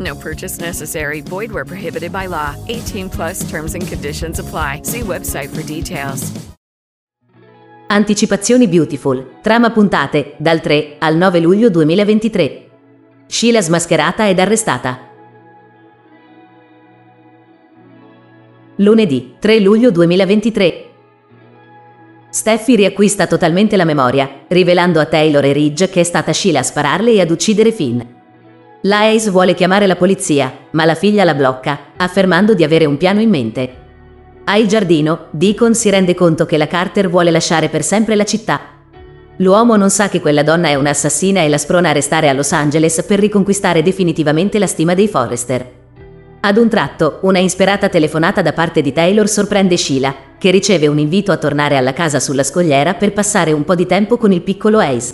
No purchase necessary. Void where prohibited by law. 18 plus terms and conditions apply. See website for details. Anticipazioni Beautiful. Trama puntate dal 3 al 9 luglio 2023. Sheila smascherata ed arrestata. Lunedì 3 luglio 2023. Steffi riacquista totalmente la memoria, rivelando a Taylor e Ridge che è stata Sheila a spararle e ad uccidere Finn. La Ace vuole chiamare la polizia, ma la figlia la blocca, affermando di avere un piano in mente. Al giardino, Deacon si rende conto che la Carter vuole lasciare per sempre la città. L'uomo non sa che quella donna è un'assassina e la sprona a restare a Los Angeles per riconquistare definitivamente la stima dei Forrester. Ad un tratto, una insperata telefonata da parte di Taylor sorprende Sheila, che riceve un invito a tornare alla casa sulla scogliera per passare un po' di tempo con il piccolo Ace.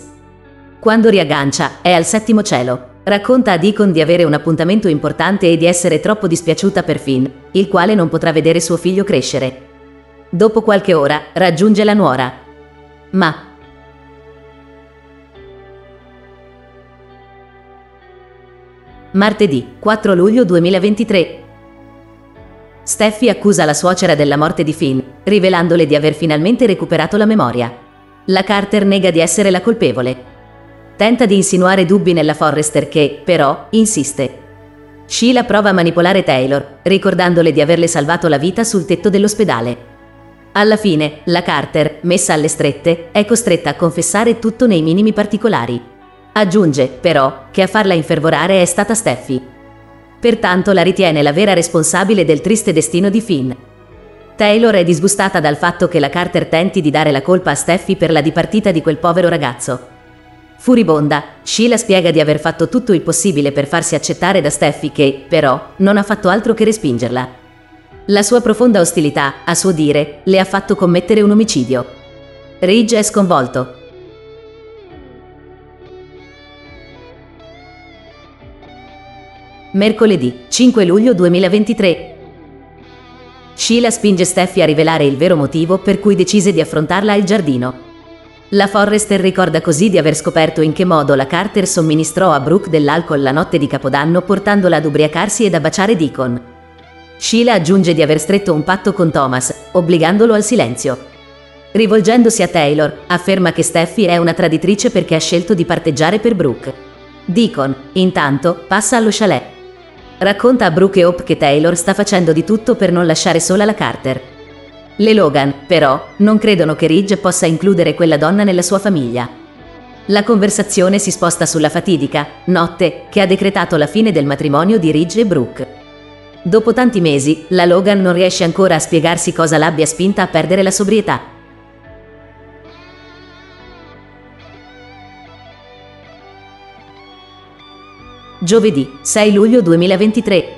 Quando riaggancia, è al settimo cielo. Racconta a Deacon di avere un appuntamento importante e di essere troppo dispiaciuta per Finn, il quale non potrà vedere suo figlio crescere. Dopo qualche ora, raggiunge la nuora. Ma, Martedì 4 luglio 2023. Steffi accusa la suocera della morte di Finn, rivelandole di aver finalmente recuperato la memoria. La Carter nega di essere la colpevole. Tenta di insinuare dubbi nella Forrester che, però, insiste. Sheila prova a manipolare Taylor, ricordandole di averle salvato la vita sul tetto dell'ospedale. Alla fine, la Carter, messa alle strette, è costretta a confessare tutto nei minimi particolari. Aggiunge, però, che a farla infervorare è stata Steffi. Pertanto la ritiene la vera responsabile del triste destino di Finn. Taylor è disgustata dal fatto che la Carter tenti di dare la colpa a Steffi per la dipartita di quel povero ragazzo. Furibonda, Sheila spiega di aver fatto tutto il possibile per farsi accettare da Steffi che, però, non ha fatto altro che respingerla. La sua profonda ostilità, a suo dire, le ha fatto commettere un omicidio. Ridge è sconvolto, Mercoledì 5 luglio 2023. Sheila spinge Steffi a rivelare il vero motivo per cui decise di affrontarla al giardino. La Forrester ricorda così di aver scoperto in che modo la Carter somministrò a Brooke dell'alcol la notte di Capodanno portandola ad ubriacarsi ed a baciare Deacon. Sheila aggiunge di aver stretto un patto con Thomas, obbligandolo al silenzio. Rivolgendosi a Taylor, afferma che Steffi è una traditrice perché ha scelto di parteggiare per Brooke. Deacon, intanto, passa allo chalet. Racconta a Brooke e Hope che Taylor sta facendo di tutto per non lasciare sola la Carter. Le Logan, però, non credono che Ridge possa includere quella donna nella sua famiglia. La conversazione si sposta sulla fatidica notte che ha decretato la fine del matrimonio di Ridge e Brooke. Dopo tanti mesi, la Logan non riesce ancora a spiegarsi cosa l'abbia spinta a perdere la sobrietà. Giovedì 6 luglio 2023.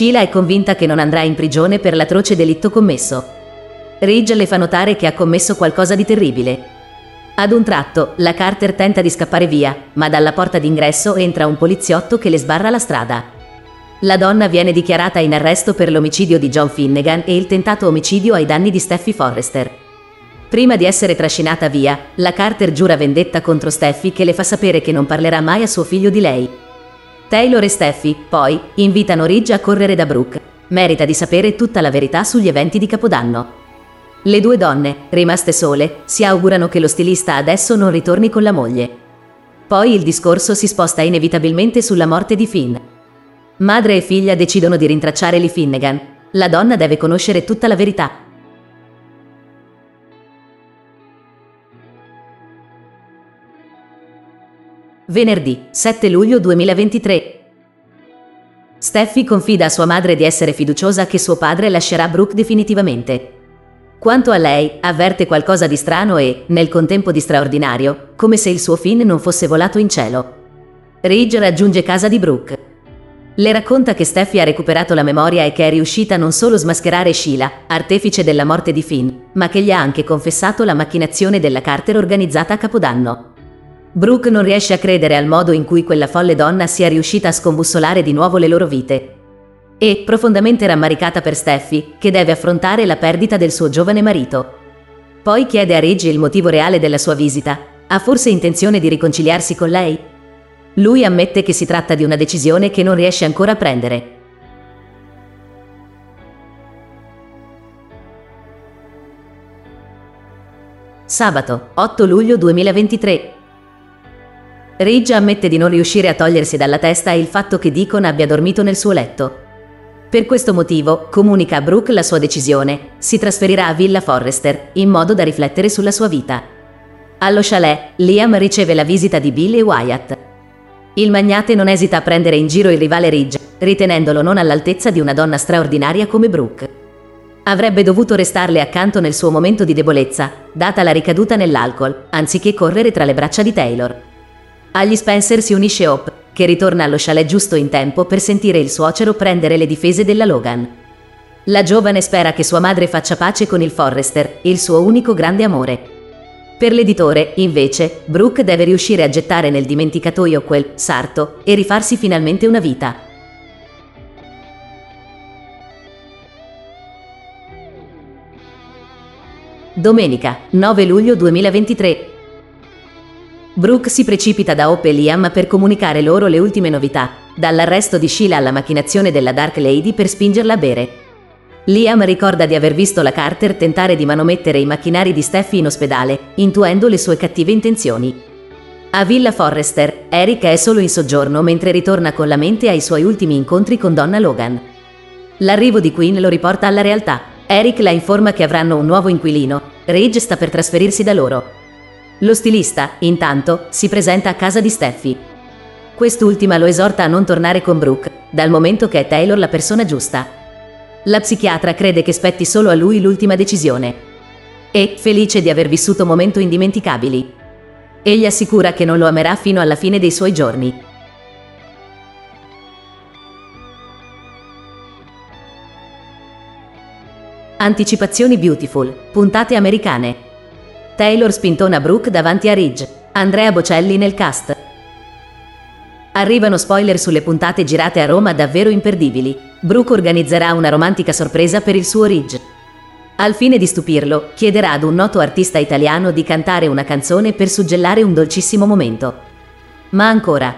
Sheila è convinta che non andrà in prigione per l'atroce delitto commesso. Ridge le fa notare che ha commesso qualcosa di terribile. Ad un tratto, la Carter tenta di scappare via, ma dalla porta d'ingresso entra un poliziotto che le sbarra la strada. La donna viene dichiarata in arresto per l'omicidio di John Finnegan e il tentato omicidio ai danni di Steffi Forrester. Prima di essere trascinata via, la Carter giura vendetta contro Steffi che le fa sapere che non parlerà mai a suo figlio di lei. Taylor e Steffi, poi, invitano Ridge a correre da Brooke. Merita di sapere tutta la verità sugli eventi di Capodanno. Le due donne, rimaste sole, si augurano che lo stilista adesso non ritorni con la moglie. Poi il discorso si sposta inevitabilmente sulla morte di Finn. Madre e figlia decidono di rintracciare Lee Finnegan. La donna deve conoscere tutta la verità. Venerdì 7 luglio 2023. Steffi confida a sua madre di essere fiduciosa che suo padre lascerà Brooke definitivamente. Quanto a lei, avverte qualcosa di strano e, nel contempo di straordinario, come se il suo Finn non fosse volato in cielo. Ridge raggiunge casa di Brooke. Le racconta che Steffi ha recuperato la memoria e che è riuscita non solo a smascherare Sheila, artefice della morte di Finn, ma che gli ha anche confessato la macchinazione della Carter organizzata a Capodanno. Brooke non riesce a credere al modo in cui quella folle donna sia riuscita a scombussolare di nuovo le loro vite, e profondamente rammaricata per Steffi, che deve affrontare la perdita del suo giovane marito. Poi chiede a Reggie il motivo reale della sua visita. Ha forse intenzione di riconciliarsi con lei? Lui ammette che si tratta di una decisione che non riesce ancora a prendere. Sabato, 8 luglio 2023. Ridge ammette di non riuscire a togliersi dalla testa il fatto che Deacon abbia dormito nel suo letto. Per questo motivo comunica a Brooke la sua decisione, si trasferirà a Villa Forrester in modo da riflettere sulla sua vita. Allo chalet, Liam riceve la visita di Bill e Wyatt. Il magnate non esita a prendere in giro il rivale Ridge, ritenendolo non all'altezza di una donna straordinaria come Brooke. Avrebbe dovuto restarle accanto nel suo momento di debolezza, data la ricaduta nell'alcol, anziché correre tra le braccia di Taylor. Agli Spencer si unisce Hope, che ritorna allo chalet giusto in tempo per sentire il suocero prendere le difese della Logan. La giovane spera che sua madre faccia pace con il Forrester, il suo unico grande amore. Per l'editore, invece, Brooke deve riuscire a gettare nel dimenticatoio quel sarto e rifarsi finalmente una vita. Domenica, 9 luglio 2023. Brooke si precipita da Hope e Liam per comunicare loro le ultime novità, dall'arresto di Sheila alla macchinazione della Dark Lady per spingerla a bere. Liam ricorda di aver visto la Carter tentare di manomettere i macchinari di Steffi in ospedale, intuendo le sue cattive intenzioni. A Villa Forrester, Eric è solo in soggiorno mentre ritorna con la mente ai suoi ultimi incontri con Donna Logan. L'arrivo di Queen lo riporta alla realtà. Eric la informa che avranno un nuovo inquilino. Ridge sta per trasferirsi da loro. Lo stilista, intanto, si presenta a casa di Steffi. Quest'ultima lo esorta a non tornare con Brooke, dal momento che è Taylor la persona giusta. La psichiatra crede che spetti solo a lui l'ultima decisione. E, felice di aver vissuto momenti indimenticabili. Egli assicura che non lo amerà fino alla fine dei suoi giorni. Anticipazioni Beautiful, puntate americane. Taylor spintona Brooke davanti a Ridge. Andrea Bocelli nel cast. Arrivano spoiler sulle puntate girate a Roma davvero imperdibili. Brooke organizzerà una romantica sorpresa per il suo Ridge. Al fine di stupirlo, chiederà ad un noto artista italiano di cantare una canzone per suggellare un dolcissimo momento. Ma ancora.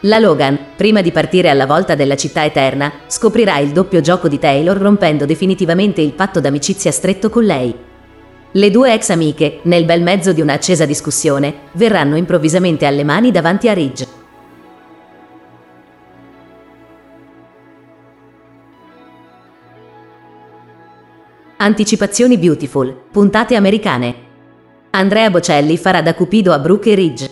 La Logan, prima di partire alla volta della città eterna, scoprirà il doppio gioco di Taylor rompendo definitivamente il patto d'amicizia stretto con lei. Le due ex amiche, nel bel mezzo di un'accesa discussione, verranno improvvisamente alle mani davanti a Ridge. Anticipazioni Beautiful, puntate americane. Andrea Bocelli farà da cupido a Brooke e Ridge.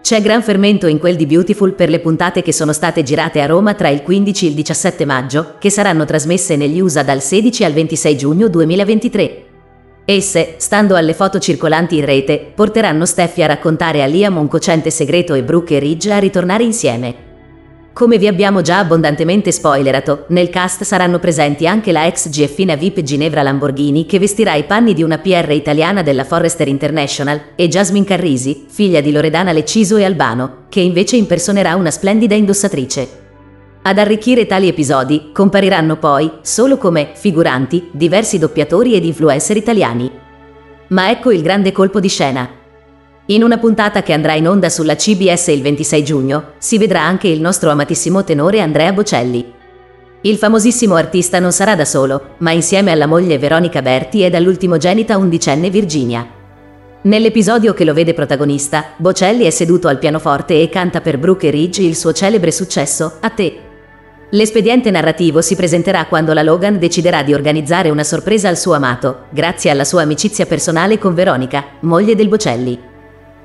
C'è gran fermento in quel di Beautiful per le puntate che sono state girate a Roma tra il 15 e il 17 maggio, che saranno trasmesse negli USA dal 16 al 26 giugno 2023. Esse, stando alle foto circolanti in rete, porteranno Steffi a raccontare a Liam un cocente segreto e Brooke e Ridge a ritornare insieme. Come vi abbiamo già abbondantemente spoilerato, nel cast saranno presenti anche la ex GFina VIP Ginevra Lamborghini che vestirà i panni di una PR italiana della Forrester International e Jasmine Carrisi, figlia di Loredana Lecciso e Albano, che invece impersonerà una splendida indossatrice. Ad arricchire tali episodi compariranno poi, solo come figuranti, diversi doppiatori ed influencer italiani. Ma ecco il grande colpo di scena. In una puntata che andrà in onda sulla CBS il 26 giugno, si vedrà anche il nostro amatissimo tenore Andrea Bocelli. Il famosissimo artista non sarà da solo, ma insieme alla moglie Veronica Berti e dall'ultimogenita undicenne Virginia. Nell'episodio che lo vede protagonista, Bocelli è seduto al pianoforte e canta per Brooke Ridge il suo celebre successo A te. L'espediente narrativo si presenterà quando la Logan deciderà di organizzare una sorpresa al suo amato, grazie alla sua amicizia personale con Veronica, moglie del Bocelli.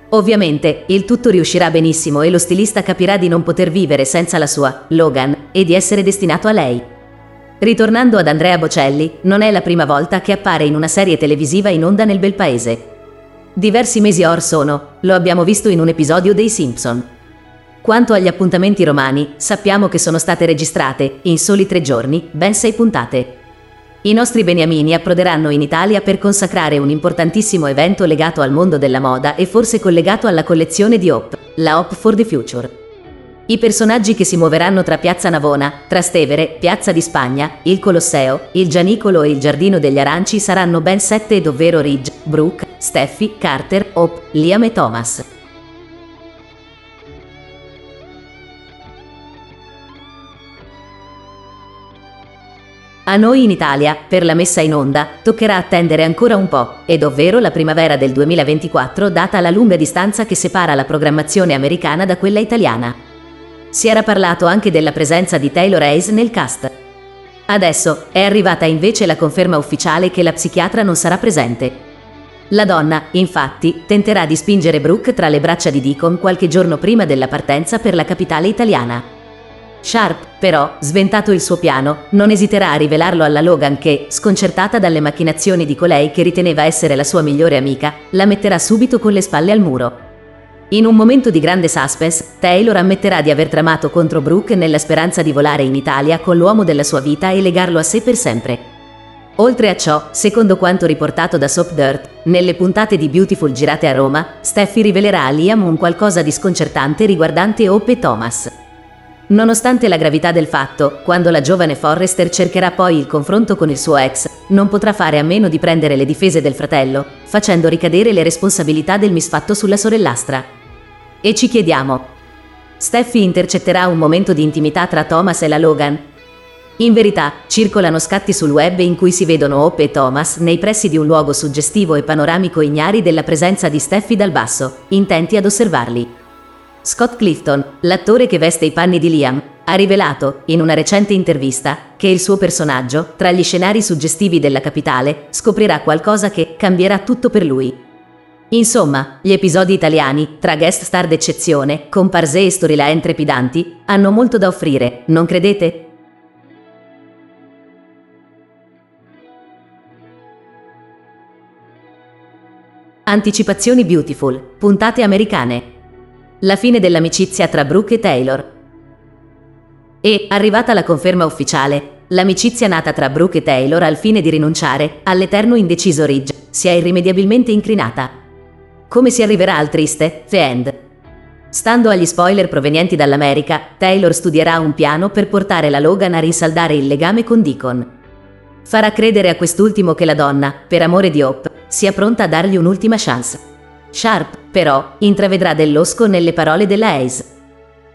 Ovviamente, il tutto riuscirà benissimo e lo stilista capirà di non poter vivere senza la sua Logan e di essere destinato a lei. Ritornando ad Andrea Bocelli, non è la prima volta che appare in una serie televisiva in onda nel bel paese. Diversi mesi or sono, lo abbiamo visto in un episodio dei Simpson. Quanto agli appuntamenti romani, sappiamo che sono state registrate, in soli tre giorni, ben sei puntate. I nostri beniamini approderanno in Italia per consacrare un importantissimo evento legato al mondo della moda e forse collegato alla collezione di Hop, la Hop for the Future. I personaggi che si muoveranno tra Piazza Navona, Trastevere, Piazza di Spagna, il Colosseo, il Gianicolo e il Giardino degli Aranci saranno ben sette ovvero Ridge, Brooke, Steffi, Carter, Hope, Liam e Thomas. A noi in Italia, per la messa in onda, toccherà attendere ancora un po', ed ovvero la primavera del 2024 data la lunga distanza che separa la programmazione americana da quella italiana. Si era parlato anche della presenza di Taylor Hayes nel cast. Adesso è arrivata invece la conferma ufficiale che la psichiatra non sarà presente. La donna, infatti, tenterà di spingere Brooke tra le braccia di Deacon qualche giorno prima della partenza per la capitale italiana. Sharp, però, sventato il suo piano, non esiterà a rivelarlo alla Logan che, sconcertata dalle macchinazioni di colei che riteneva essere la sua migliore amica, la metterà subito con le spalle al muro. In un momento di grande suspense, Taylor ammetterà di aver tramato contro Brooke nella speranza di volare in Italia con l'uomo della sua vita e legarlo a sé per sempre. Oltre a ciò, secondo quanto riportato da Soap Dirt, nelle puntate di Beautiful girate a Roma, Steffi rivelerà a Liam un qualcosa di sconcertante riguardante Hope e Thomas. Nonostante la gravità del fatto, quando la giovane Forrester cercherà poi il confronto con il suo ex, non potrà fare a meno di prendere le difese del fratello, facendo ricadere le responsabilità del misfatto sulla sorellastra. E ci chiediamo, Steffi intercetterà un momento di intimità tra Thomas e la Logan? In verità, circolano scatti sul web in cui si vedono Hope e Thomas nei pressi di un luogo suggestivo e panoramico ignari della presenza di Steffi dal basso, intenti ad osservarli. Scott Clifton, l'attore che veste i panni di Liam, ha rivelato, in una recente intervista, che il suo personaggio, tra gli scenari suggestivi della capitale, scoprirà qualcosa che cambierà tutto per lui. Insomma, gli episodi italiani, tra guest star d'eccezione, comparse e storyline trepidanti, hanno molto da offrire, non credete? Anticipazioni Beautiful, puntate americane. La fine dell'amicizia tra Brooke e Taylor. E, arrivata la conferma ufficiale, l'amicizia nata tra Brooke e Taylor al fine di rinunciare all'eterno indeciso Ridge si è irrimediabilmente incrinata. Come si arriverà al triste The End? Stando agli spoiler provenienti dall'America, Taylor studierà un piano per portare la Logan a rinsaldare il legame con Deacon. Farà credere a quest'ultimo che la donna, per amore di Hope, sia pronta a dargli un'ultima chance. Sharp, però, intravedrà del losco nelle parole della Hayes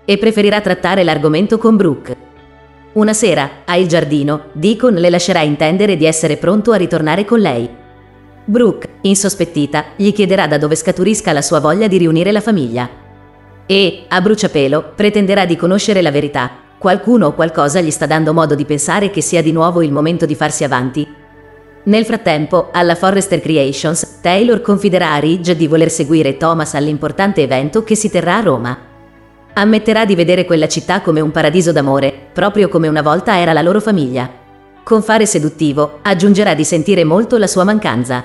e preferirà trattare l'argomento con Brooke. Una sera, a Il Giardino, Deacon le lascerà intendere di essere pronto a ritornare con lei. Brooke, insospettita, gli chiederà da dove scaturisca la sua voglia di riunire la famiglia. E, a bruciapelo, pretenderà di conoscere la verità. Qualcuno o qualcosa gli sta dando modo di pensare che sia di nuovo il momento di farsi avanti nel frattempo, alla Forrester Creations, Taylor confiderà a Ridge di voler seguire Thomas all'importante evento che si terrà a Roma. Ammetterà di vedere quella città come un paradiso d'amore, proprio come una volta era la loro famiglia. Con fare seduttivo, aggiungerà di sentire molto la sua mancanza.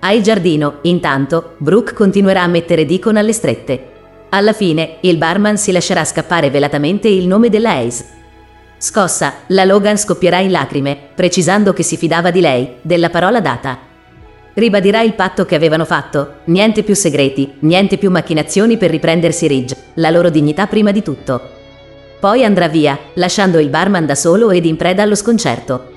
A Il Giardino, intanto, Brooke continuerà a mettere Deacon alle strette. Alla fine, il barman si lascerà scappare velatamente il nome della Ace. Scossa, la Logan scoppierà in lacrime, precisando che si fidava di lei, della parola data. Ribadirà il patto che avevano fatto, niente più segreti, niente più macchinazioni per riprendersi Ridge, la loro dignità prima di tutto. Poi andrà via, lasciando il barman da solo ed in preda allo sconcerto.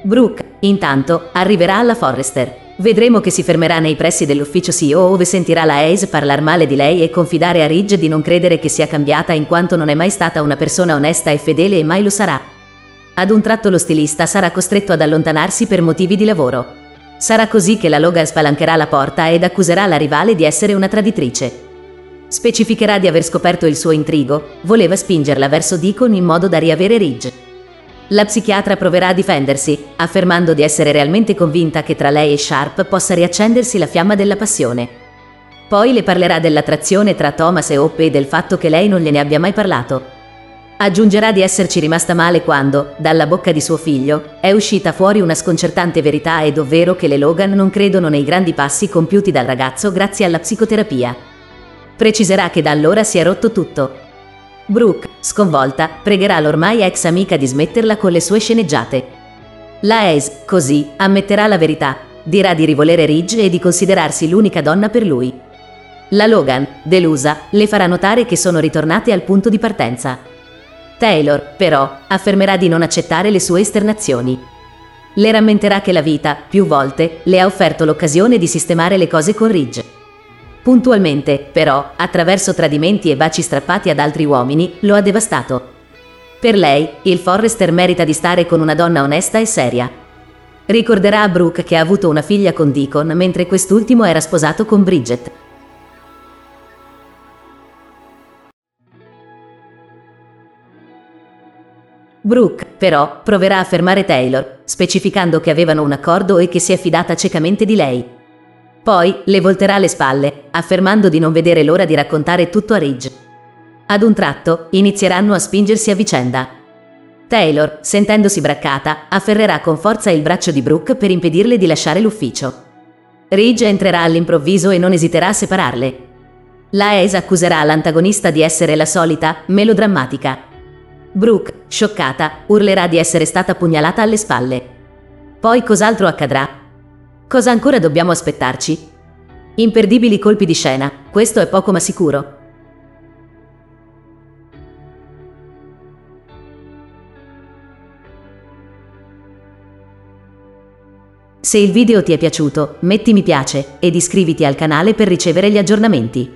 Brooke, intanto, arriverà alla Forrester. Vedremo che si fermerà nei pressi dell'ufficio CEO ove sentirà la Hayes parlare male di lei e confidare a Ridge di non credere che sia cambiata in quanto non è mai stata una persona onesta e fedele e mai lo sarà. Ad un tratto lo stilista sarà costretto ad allontanarsi per motivi di lavoro. Sarà così che la Logan spalancherà la porta ed accuserà la rivale di essere una traditrice. Specificherà di aver scoperto il suo intrigo, voleva spingerla verso Deacon in modo da riavere Ridge. La psichiatra proverà a difendersi, affermando di essere realmente convinta che tra lei e Sharp possa riaccendersi la fiamma della passione. Poi le parlerà dell'attrazione tra Thomas e Hope e del fatto che lei non gliene abbia mai parlato. Aggiungerà di esserci rimasta male quando, dalla bocca di suo figlio, è uscita fuori una sconcertante verità ed ovvero che le Logan non credono nei grandi passi compiuti dal ragazzo grazie alla psicoterapia. Preciserà che da allora si è rotto tutto. Brooke, sconvolta, pregherà l'ormai ex amica di smetterla con le sue sceneggiate. La Ace, così, ammetterà la verità, dirà di rivolere Ridge e di considerarsi l'unica donna per lui. La Logan, delusa, le farà notare che sono ritornate al punto di partenza. Taylor, però, affermerà di non accettare le sue esternazioni. Le rammenterà che la vita, più volte, le ha offerto l'occasione di sistemare le cose con Ridge. Puntualmente, però, attraverso tradimenti e baci strappati ad altri uomini, lo ha devastato. Per lei, il Forrester merita di stare con una donna onesta e seria. Ricorderà a Brooke che ha avuto una figlia con Deacon mentre quest'ultimo era sposato con Bridget. Brooke, però, proverà a fermare Taylor, specificando che avevano un accordo e che si è fidata ciecamente di lei. Poi le volterà le spalle, affermando di non vedere l'ora di raccontare tutto a Ridge. Ad un tratto inizieranno a spingersi a vicenda. Taylor, sentendosi braccata, afferrerà con forza il braccio di Brooke per impedirle di lasciare l'ufficio. Ridge entrerà all'improvviso e non esiterà a separarle. La Ace accuserà l'antagonista di essere la solita melodrammatica Brooke, scioccata, urlerà di essere stata pugnalata alle spalle. Poi cos'altro accadrà? Cosa ancora dobbiamo aspettarci? Imperdibili colpi di scena, questo è poco ma sicuro. Se il video ti è piaciuto, metti mi piace ed iscriviti al canale per ricevere gli aggiornamenti.